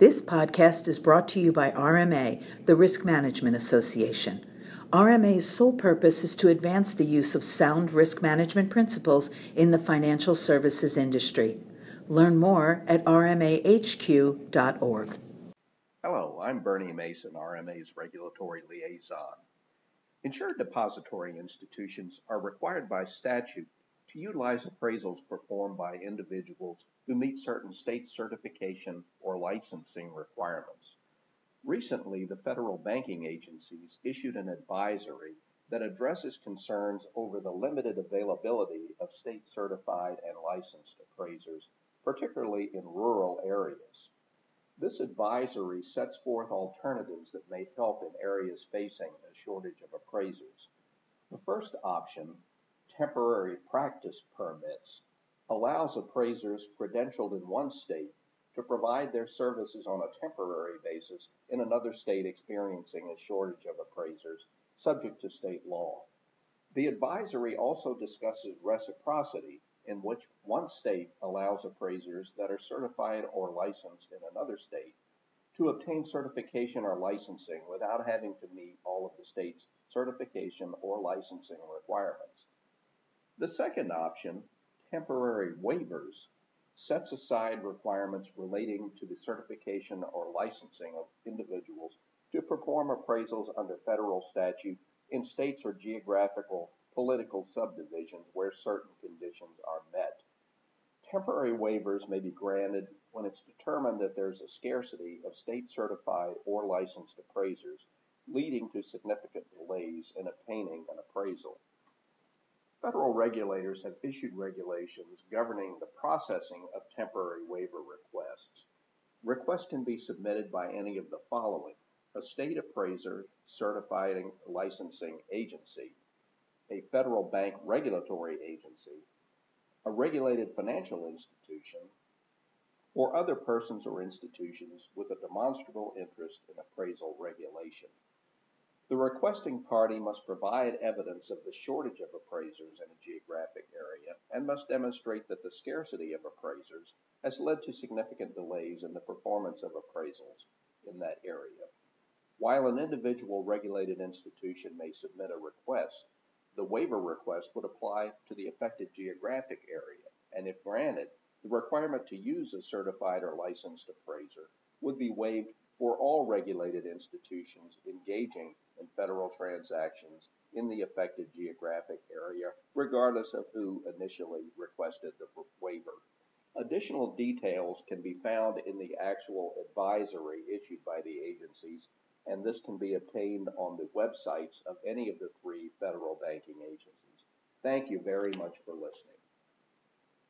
This podcast is brought to you by RMA, the Risk Management Association. RMA's sole purpose is to advance the use of sound risk management principles in the financial services industry. Learn more at rmahq.org. Hello, I'm Bernie Mason, RMA's regulatory liaison. Insured depository institutions are required by statute to utilize appraisals performed by individuals who meet certain state certification or licensing requirements. Recently, the federal banking agencies issued an advisory that addresses concerns over the limited availability of state certified and licensed appraisers, particularly in rural areas. This advisory sets forth alternatives that may help in areas facing a shortage of appraisers. The first option temporary practice permits allows appraisers credentialed in one state to provide their services on a temporary basis in another state experiencing a shortage of appraisers, subject to state law. The advisory also discusses reciprocity, in which one state allows appraisers that are certified or licensed in another state to obtain certification or licensing without having to meet all of the state's certification or licensing requirements. The second option, temporary waivers, sets aside requirements relating to the certification or licensing of individuals to perform appraisals under federal statute in states or geographical political subdivisions where certain conditions are met. Temporary waivers may be granted when it's determined that there's a scarcity of state certified or licensed appraisers, leading to significant delays in obtaining an appraisal. Federal regulators have issued regulations governing the processing of temporary waiver requests. Requests can be submitted by any of the following a state appraiser, certifying licensing agency, a federal bank regulatory agency, a regulated financial institution, or other persons or institutions with a demonstrable interest in a. The requesting party must provide evidence of the shortage of appraisers in a geographic area and must demonstrate that the scarcity of appraisers has led to significant delays in the performance of appraisals in that area. While an individual regulated institution may submit a request, the waiver request would apply to the affected geographic area, and if granted, the requirement to use a certified or licensed appraiser would be waived for all regulated institutions engaging in federal transactions in the affected geographic area, regardless of who initially requested the waiver. Additional details can be found in the actual advisory issued by the agencies, and this can be obtained on the websites of any of the three federal banking agencies. Thank you very much for listening.